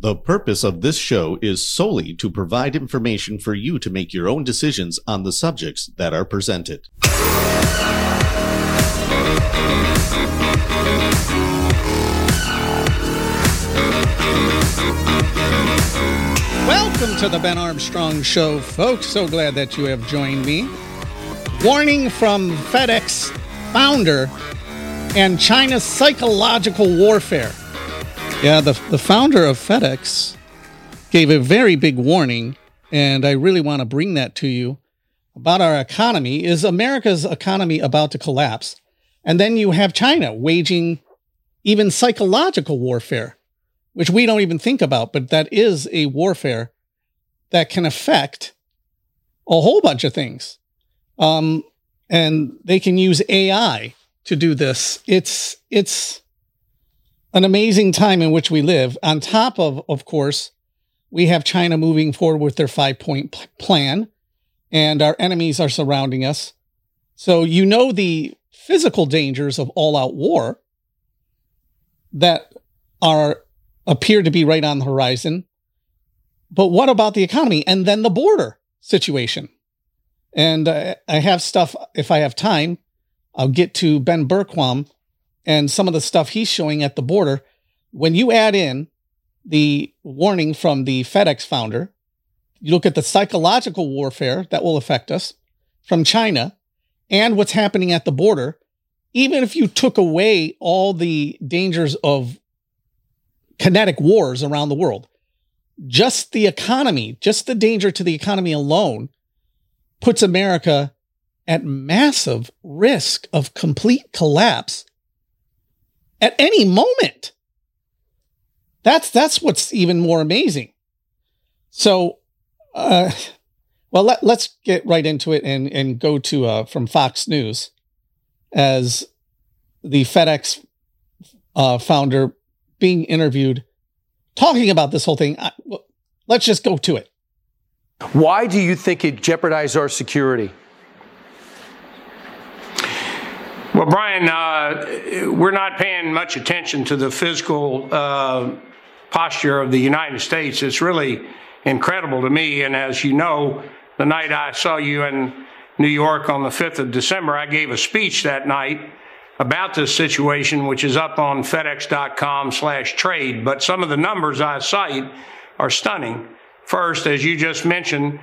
The purpose of this show is solely to provide information for you to make your own decisions on the subjects that are presented. Welcome to the Ben Armstrong Show, folks. So glad that you have joined me. Warning from FedEx founder and China's psychological warfare. Yeah, the, the founder of FedEx gave a very big warning, and I really want to bring that to you about our economy. Is America's economy about to collapse? And then you have China waging even psychological warfare which we don't even think about, but that is a warfare that can affect a whole bunch of things. Um, and they can use AI to do this. It's it's an amazing time in which we live. On top of, of course, we have China moving forward with their five point plan, and our enemies are surrounding us. So you know the physical dangers of all out war that are appear to be right on the horizon. But what about the economy and then the border situation? And uh, I have stuff, if I have time, I'll get to Ben Bergquam and some of the stuff he's showing at the border. When you add in the warning from the FedEx founder, you look at the psychological warfare that will affect us from China and what's happening at the border, even if you took away all the dangers of kinetic wars around the world. Just the economy, just the danger to the economy alone puts America at massive risk of complete collapse at any moment. That's that's what's even more amazing. So, uh, well, let, us get right into it and and go to uh, from Fox News as the FedEx uh, founder being interviewed talking about this whole thing. I, let's just go to it. Why do you think it jeopardized our security? Well, Brian, uh, we're not paying much attention to the physical uh, posture of the United States. It's really incredible to me. And as you know, the night I saw you in New York on the 5th of December, I gave a speech that night about this situation, which is up on FedEx.com slash trade. But some of the numbers I cite are stunning. First, as you just mentioned,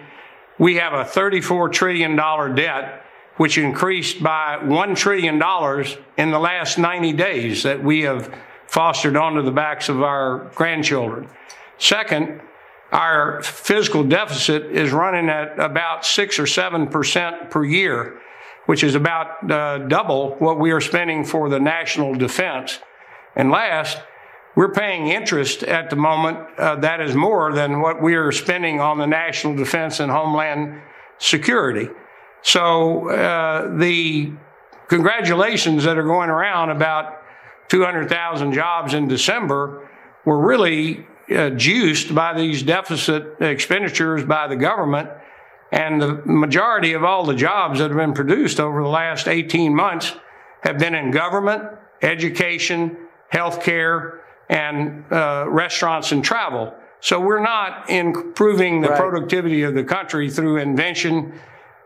we have a $34 trillion debt, which increased by $1 trillion in the last 90 days that we have fostered onto the backs of our grandchildren. Second, our fiscal deficit is running at about six or seven percent per year which is about uh, double what we are spending for the national defense. And last, we're paying interest at the moment uh, that is more than what we are spending on the national defense and homeland security. So uh, the congratulations that are going around about 200,000 jobs in December were really uh, juiced by these deficit expenditures by the government and the majority of all the jobs that have been produced over the last 18 months have been in government, education, healthcare, and uh, restaurants and travel. So we're not improving the right. productivity of the country through invention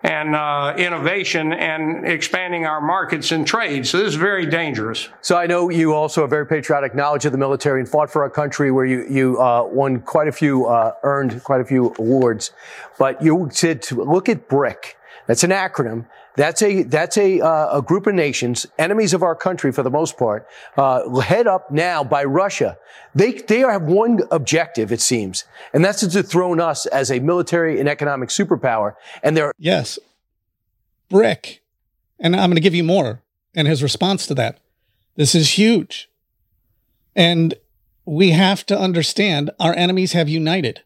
and uh, innovation and expanding our markets and trade. So this is very dangerous. So I know you also have very patriotic knowledge of the military and fought for our country, where you you uh, won quite a few, uh, earned quite a few awards. But you said to look at BRIC. That's an acronym. That's a that's a uh, a group of nations, enemies of our country for the most part, uh, head up now by Russia. They they have one objective, it seems, and that's to dethrone us as a military and economic superpower. And they're yes, BRIC, and I'm going to give you more. And his response to that, this is huge, and we have to understand our enemies have united.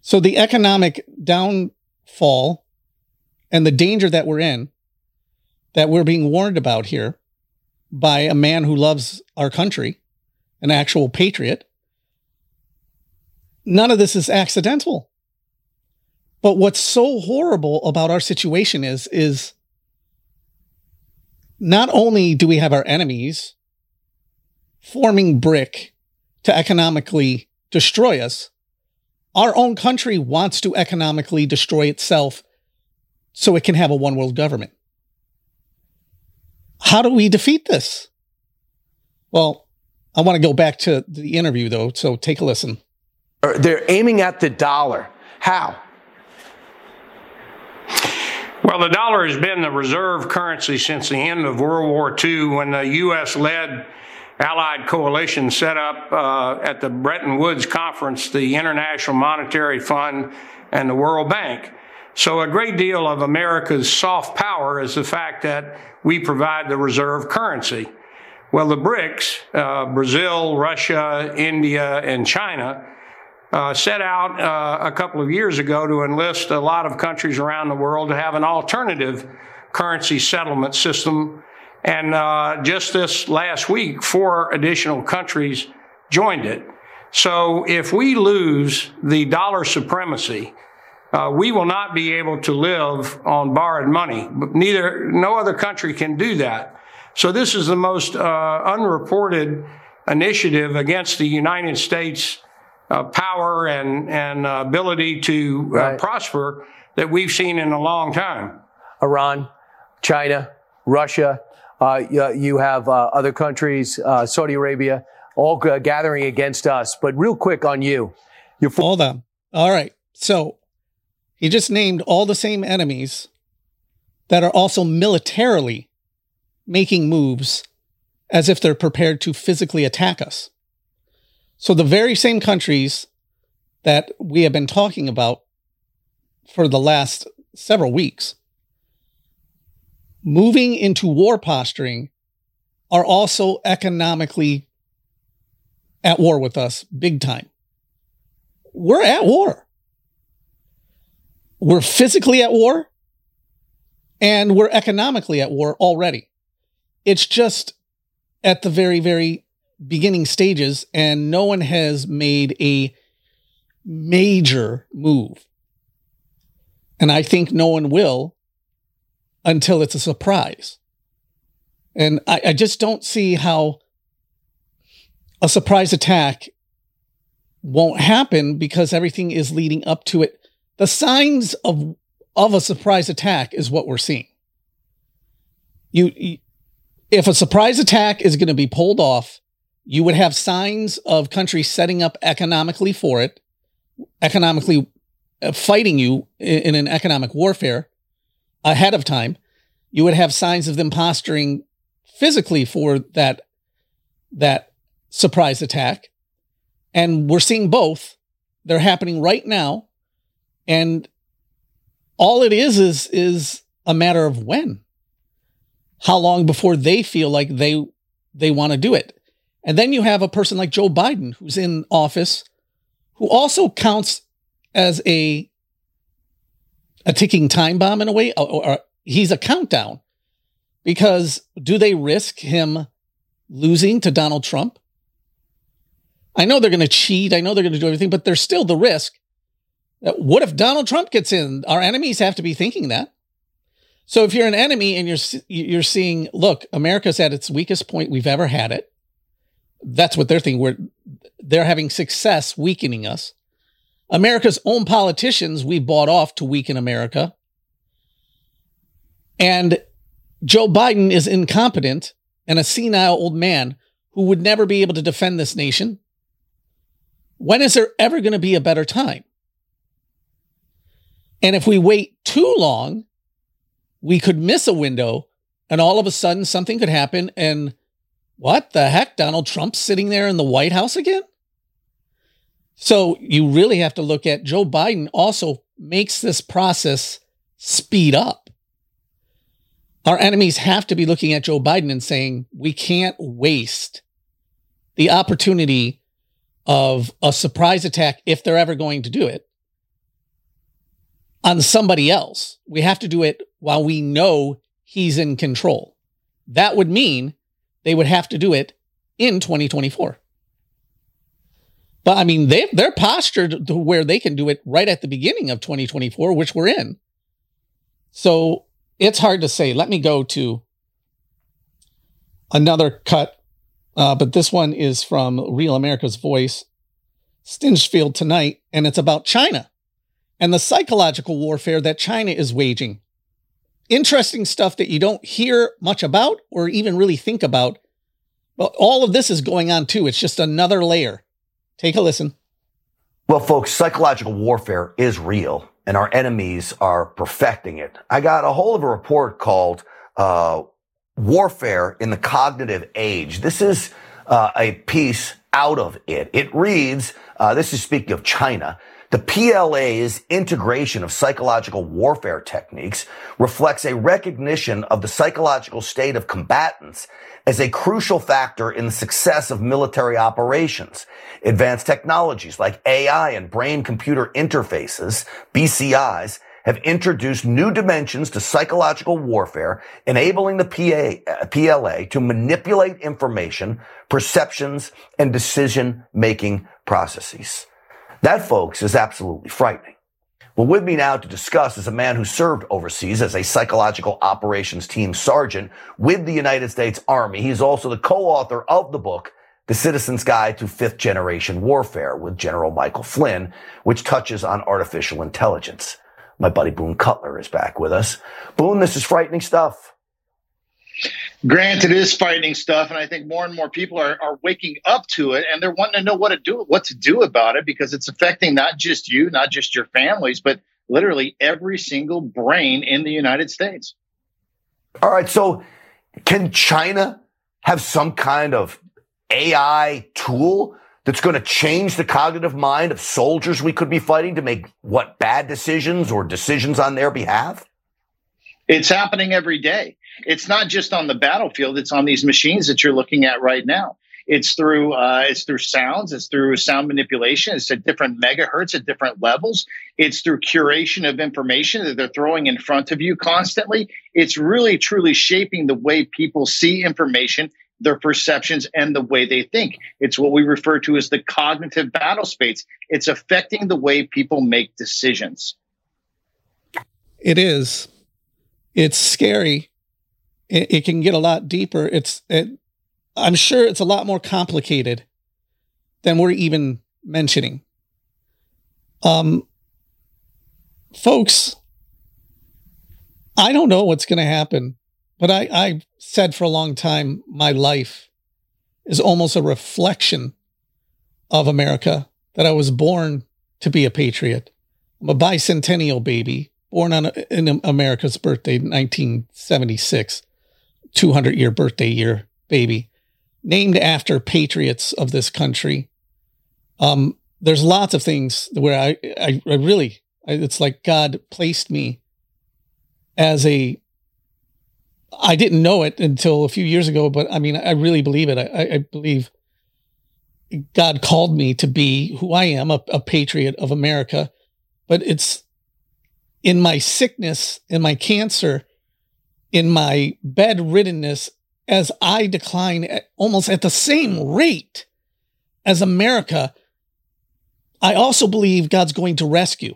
So the economic downfall and the danger that we're in, that we're being warned about here by a man who loves our country, an actual patriot, none of this is accidental. But what's so horrible about our situation is, is not only do we have our enemies forming BRIC to economically destroy us, our own country wants to economically destroy itself so it can have a one world government. How do we defeat this? Well, I want to go back to the interview though, so take a listen. They're aiming at the dollar. How? Well, the dollar has been the reserve currency since the end of World War II when the U.S. led Allied coalition set up uh, at the Bretton Woods Conference the International Monetary Fund and the World Bank. So a great deal of America's soft power is the fact that we provide the reserve currency. Well, the BRICS, uh, Brazil, Russia, India, and China, uh, set out uh, a couple of years ago to enlist a lot of countries around the world to have an alternative currency settlement system and uh, just this last week, four additional countries joined it. So if we lose the dollar supremacy, uh, we will not be able to live on borrowed money. But neither, no other country can do that. So this is the most uh, unreported initiative against the United States uh, power and and uh, ability to uh, right. prosper that we've seen in a long time. Iran, China, Russia, uh, you have uh, other countries, uh, Saudi Arabia, all gathering against us. But real quick on you. you for- Hold on. All right. So he just named all the same enemies that are also militarily making moves as if they're prepared to physically attack us. So the very same countries that we have been talking about for the last several weeks moving into war posturing are also economically at war with us big time. We're at war. We're physically at war and we're economically at war already. It's just at the very, very beginning stages, and no one has made a major move. And I think no one will until it's a surprise. And I, I just don't see how a surprise attack won't happen because everything is leading up to it. The signs of of a surprise attack is what we're seeing. You, you if a surprise attack is going to be pulled off, you would have signs of countries setting up economically for it, economically uh, fighting you in, in an economic warfare ahead of time, you would have signs of them posturing physically for that that surprise attack. And we're seeing both. They're happening right now. And all it is is is a matter of when. How long before they feel like they they want to do it. And then you have a person like Joe Biden who's in office who also counts as a a ticking time bomb in a way, or, or he's a countdown. Because do they risk him losing to Donald Trump? I know they're going to cheat. I know they're going to do everything, but there's still the risk what if Donald Trump gets in? Our enemies have to be thinking that. So if you're an enemy and you're you're seeing, look, America's at its weakest point we've ever had it. That's what they're thinking. We're they're having success weakening us. America's own politicians we bought off to weaken America. And Joe Biden is incompetent and a senile old man who would never be able to defend this nation. When is there ever going to be a better time? And if we wait too long, we could miss a window and all of a sudden something could happen. And what the heck? Donald Trump's sitting there in the White House again? So you really have to look at Joe Biden also makes this process speed up. Our enemies have to be looking at Joe Biden and saying, we can't waste the opportunity of a surprise attack if they're ever going to do it on somebody else. We have to do it while we know he's in control. That would mean they would have to do it in 2024. But I mean, they they're postured to where they can do it right at the beginning of 2024, which we're in. So it's hard to say. Let me go to another cut, uh, but this one is from Real America's Voice. Stinchfield tonight, and it's about China and the psychological warfare that China is waging. Interesting stuff that you don't hear much about or even really think about. But all of this is going on too. It's just another layer. Take a listen. Well, folks, psychological warfare is real and our enemies are perfecting it. I got a hold of a report called uh, Warfare in the Cognitive Age. This is uh, a piece out of it. It reads, uh, this is speaking of China. The PLA's integration of psychological warfare techniques reflects a recognition of the psychological state of combatants as a crucial factor in the success of military operations. Advanced technologies like AI and brain computer interfaces, BCIs, have introduced new dimensions to psychological warfare, enabling the PA, uh, PLA to manipulate information, perceptions, and decision making processes. That, folks, is absolutely frightening. Well, with me now to discuss is a man who served overseas as a psychological operations team sergeant with the United States Army. He's also the co-author of the book, The Citizen's Guide to Fifth Generation Warfare with General Michael Flynn, which touches on artificial intelligence. My buddy Boone Cutler is back with us. Boone, this is frightening stuff. Grant, it is frightening stuff, and I think more and more people are, are waking up to it, and they're wanting to know what to do, what to do about it, because it's affecting not just you, not just your families, but literally every single brain in the United States. All right, so can China have some kind of AI tool that's going to change the cognitive mind of soldiers we could be fighting to make what bad decisions or decisions on their behalf? It's happening every day. It's not just on the battlefield; it's on these machines that you're looking at right now. It's through uh, it's through sounds. It's through sound manipulation. It's at different megahertz at different levels. It's through curation of information that they're throwing in front of you constantly. It's really truly shaping the way people see information, their perceptions, and the way they think. It's what we refer to as the cognitive battle space. It's affecting the way people make decisions. It is it's scary. It, it can get a lot deeper. It's, it, I'm sure it's a lot more complicated than we're even mentioning. Um, folks, I don't know what's going to happen, but I, I said for a long time my life is almost a reflection of America, that I was born to be a patriot. I'm a bicentennial baby born on in America's birthday, 1976, 200 year birthday year baby, named after patriots of this country. Um, there's lots of things where I, I, I really, I, it's like God placed me as a. I didn't know it until a few years ago, but I mean, I really believe it. I, I believe God called me to be who I am, a, a patriot of America. But it's in my sickness, in my cancer, in my bedriddenness, as I decline at, almost at the same rate as America, I also believe God's going to rescue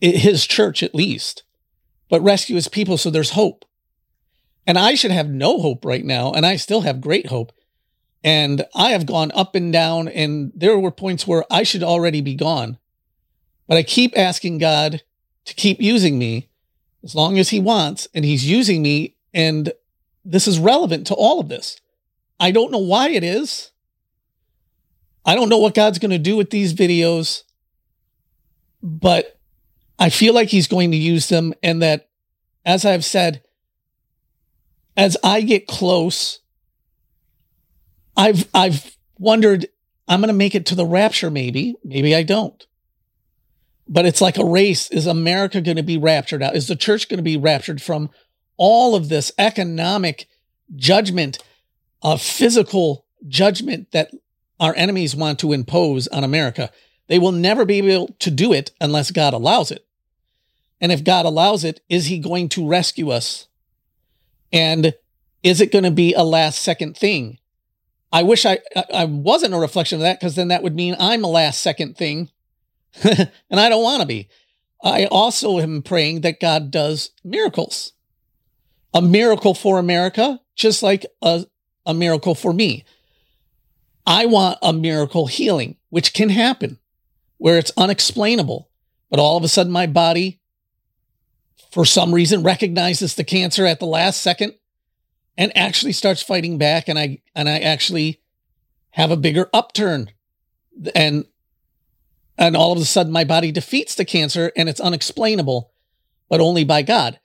his church at least, but rescue his people so there's hope. And I should have no hope right now, and I still have great hope. And I have gone up and down, and there were points where I should already be gone. But I keep asking God to keep using me as long as he wants, and he's using me. And this is relevant to all of this. I don't know why it is. I don't know what God's going to do with these videos, but I feel like he's going to use them. And that, as I've said, as I get close, I've, I've wondered, I'm going to make it to the rapture, maybe, maybe I don't. But it's like a race. Is America going to be raptured out? Is the church going to be raptured from all of this economic judgment, uh, physical judgment that our enemies want to impose on America? They will never be able to do it unless God allows it. And if God allows it, is he going to rescue us? And is it going to be a last second thing? I wish I, I wasn't a reflection of that because then that would mean I'm a last second thing and I don't want to be. I also am praying that God does miracles. A miracle for America, just like a, a miracle for me. I want a miracle healing which can happen, where it's unexplainable, but all of a sudden my body, for some reason, recognizes the cancer at the last second and actually starts fighting back, and I and I actually have a bigger upturn, and and all of a sudden my body defeats the cancer, and it's unexplainable, but only by God.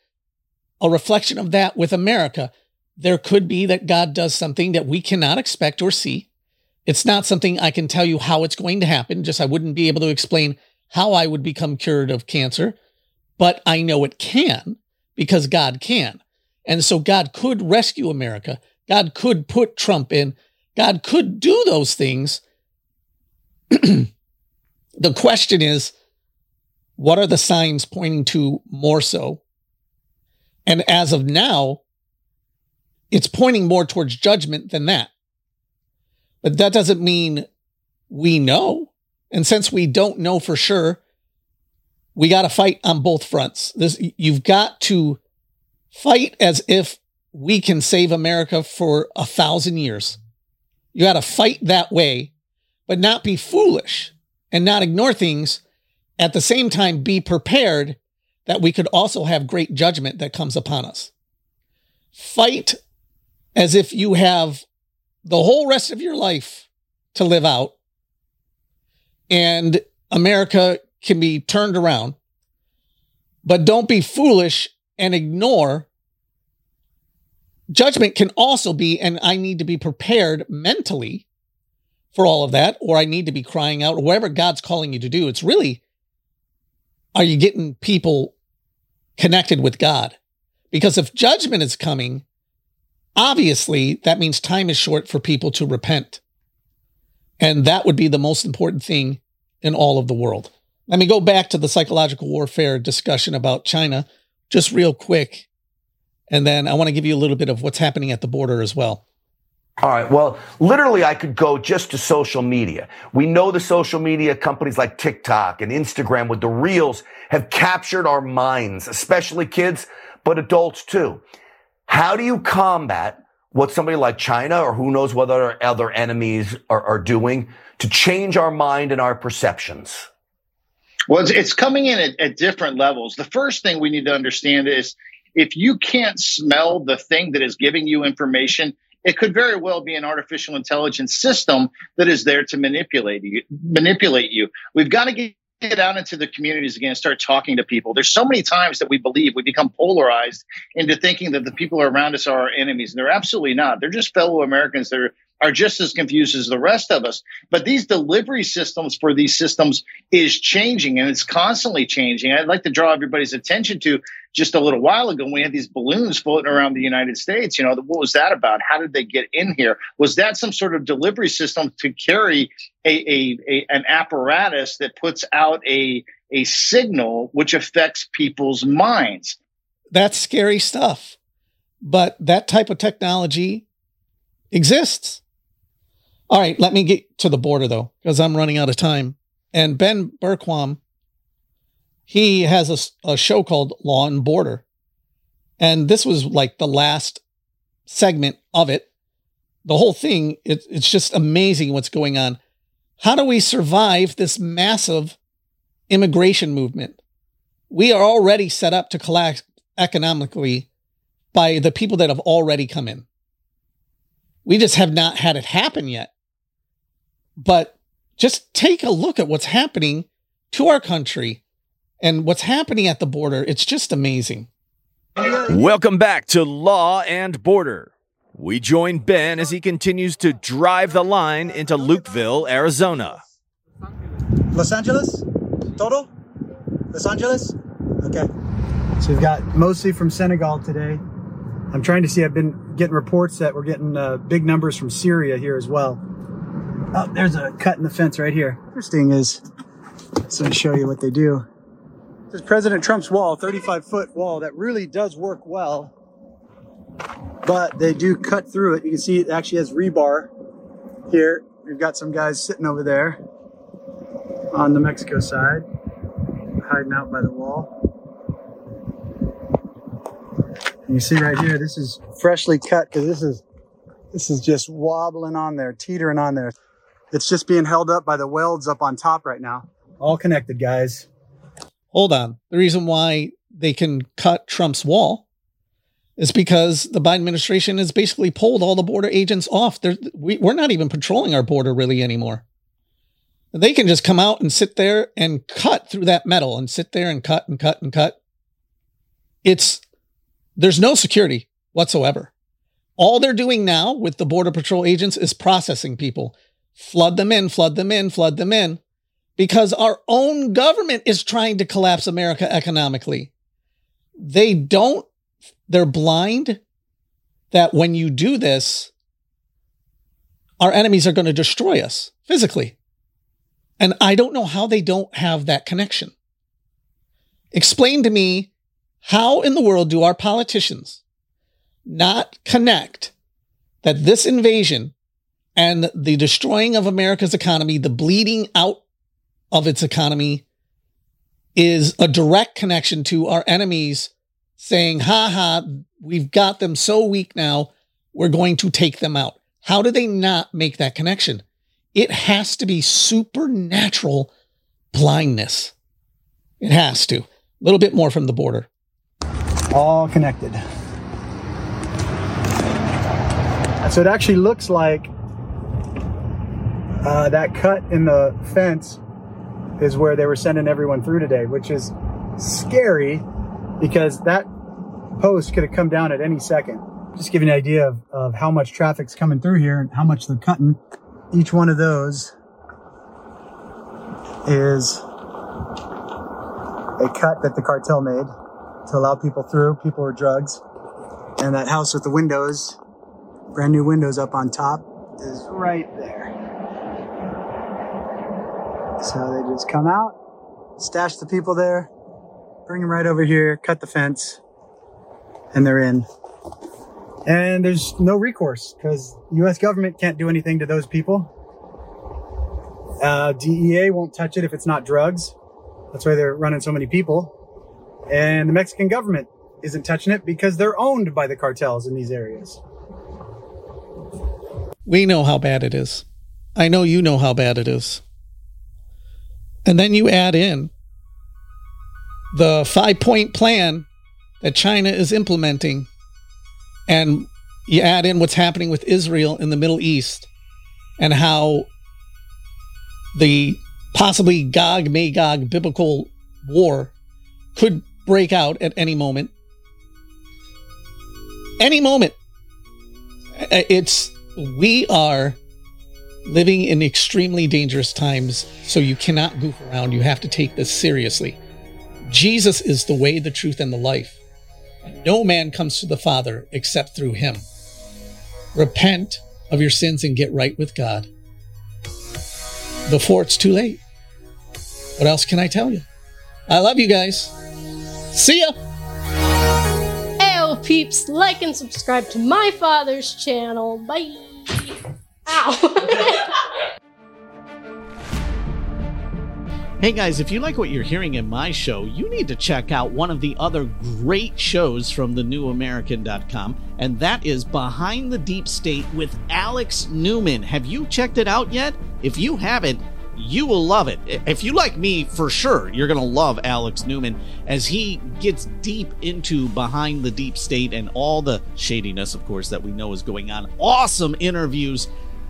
A reflection of that with America. There could be that God does something that we cannot expect or see it's not something I can tell you how it's going to happen. Just I wouldn't be able to explain how I would become cured of cancer, but I know it can because God can. And so God could rescue America. God could put Trump in. God could do those things. the question is, what are the signs pointing to more so? And as of now, it's pointing more towards judgment than that. But that doesn't mean we know. And since we don't know for sure, we got to fight on both fronts. This you've got to fight as if we can save America for a thousand years. You got to fight that way, but not be foolish and not ignore things. At the same time, be prepared that we could also have great judgment that comes upon us. Fight as if you have the whole rest of your life to live out. And America can be turned around. But don't be foolish and ignore. Judgment can also be, and I need to be prepared mentally for all of that, or I need to be crying out, or whatever God's calling you to do. It's really, are you getting people connected with God? Because if judgment is coming, Obviously, that means time is short for people to repent. And that would be the most important thing in all of the world. Let me go back to the psychological warfare discussion about China just real quick. And then I want to give you a little bit of what's happening at the border as well. All right. Well, literally, I could go just to social media. We know the social media companies like TikTok and Instagram with the reels have captured our minds, especially kids, but adults too. How do you combat what somebody like China or who knows what other, other enemies are, are doing to change our mind and our perceptions? Well, it's, it's coming in at, at different levels. The first thing we need to understand is if you can't smell the thing that is giving you information, it could very well be an artificial intelligence system that is there to manipulate you. Manipulate you. We've got to get get out into the communities again and start talking to people. There's so many times that we believe we become polarized into thinking that the people around us are our enemies, and they're absolutely not. They're just fellow Americans. They're just as confused as the rest of us. But these delivery systems for these systems is changing and it's constantly changing. I'd like to draw everybody's attention to just a little while ago we had these balloons floating around the United States. You know, what was that about? How did they get in here? Was that some sort of delivery system to carry a, a, a an apparatus that puts out a a signal which affects people's minds? That's scary stuff. But that type of technology exists. All right, let me get to the border though, because I'm running out of time. And Ben Bergquam, he has a, a show called Law and Border. And this was like the last segment of it. The whole thing, it, it's just amazing what's going on. How do we survive this massive immigration movement? We are already set up to collapse economically by the people that have already come in. We just have not had it happen yet. But just take a look at what's happening to our country and what's happening at the border. It's just amazing. Welcome back to Law and Border. We join Ben as he continues to drive the line into Lukeville, Arizona. Los Angeles? Total? Los Angeles? Okay. So we've got mostly from Senegal today. I'm trying to see, I've been getting reports that we're getting uh, big numbers from Syria here as well. Oh, there's a cut in the fence right here. Interesting is, so to show you what they do. This is President Trump's wall, 35 foot wall that really does work well. But they do cut through it. You can see it actually has rebar here. We've got some guys sitting over there on the Mexico side, hiding out by the wall. And you see right here, this is freshly cut because this is this is just wobbling on there, teetering on there. It's just being held up by the welds up on top right now. All connected, guys. Hold on. The reason why they can cut Trump's wall is because the Biden administration has basically pulled all the border agents off. They're, we, we're not even patrolling our border really anymore. They can just come out and sit there and cut through that metal and sit there and cut and cut and cut. It's there's no security whatsoever. All they're doing now with the Border Patrol agents is processing people. Flood them in, flood them in, flood them in, because our own government is trying to collapse America economically. They don't, they're blind that when you do this, our enemies are going to destroy us physically. And I don't know how they don't have that connection. Explain to me how in the world do our politicians not connect that this invasion and the destroying of America's economy, the bleeding out of its economy, is a direct connection to our enemies saying, ha ha, we've got them so weak now, we're going to take them out. How do they not make that connection? It has to be supernatural blindness. It has to. A little bit more from the border. All connected. So it actually looks like uh, that cut in the fence is where they were sending everyone through today, which is scary because that post could have come down at any second. Just give you an idea of, of how much traffic's coming through here and how much they're cutting. Each one of those is a cut that the cartel made to allow people through, people or drugs. And that house with the windows, brand new windows up on top, is right there. So they just come out, stash the people there, bring them right over here, cut the fence, and they're in. And there's no recourse because U.S. government can't do anything to those people. Uh, DEA won't touch it if it's not drugs. That's why they're running so many people. And the Mexican government isn't touching it because they're owned by the cartels in these areas. We know how bad it is. I know you know how bad it is. And then you add in the five point plan that China is implementing, and you add in what's happening with Israel in the Middle East and how the possibly Gog Magog biblical war could break out at any moment. Any moment. It's, we are living in extremely dangerous times, so you cannot goof around. You have to take this seriously. Jesus is the way, the truth, and the life. No man comes to the Father except through him. Repent of your sins and get right with God before it's too late. What else can I tell you? I love you guys. See ya. Ayo, peeps, like and subscribe to my father's channel. Bye. Ow. Hey guys, if you like what you're hearing in my show, you need to check out one of the other great shows from thenewamerican.com, and that is Behind the Deep State with Alex Newman. Have you checked it out yet? If you haven't, you will love it. If you like me, for sure, you're going to love Alex Newman as he gets deep into Behind the Deep State and all the shadiness, of course, that we know is going on. Awesome interviews.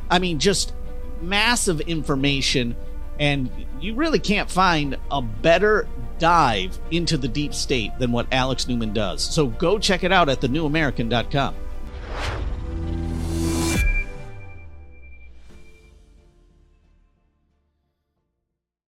I mean, just massive information and you really can't find a better dive into the deep state than what Alex Newman does. So go check it out at thenewamerican.com.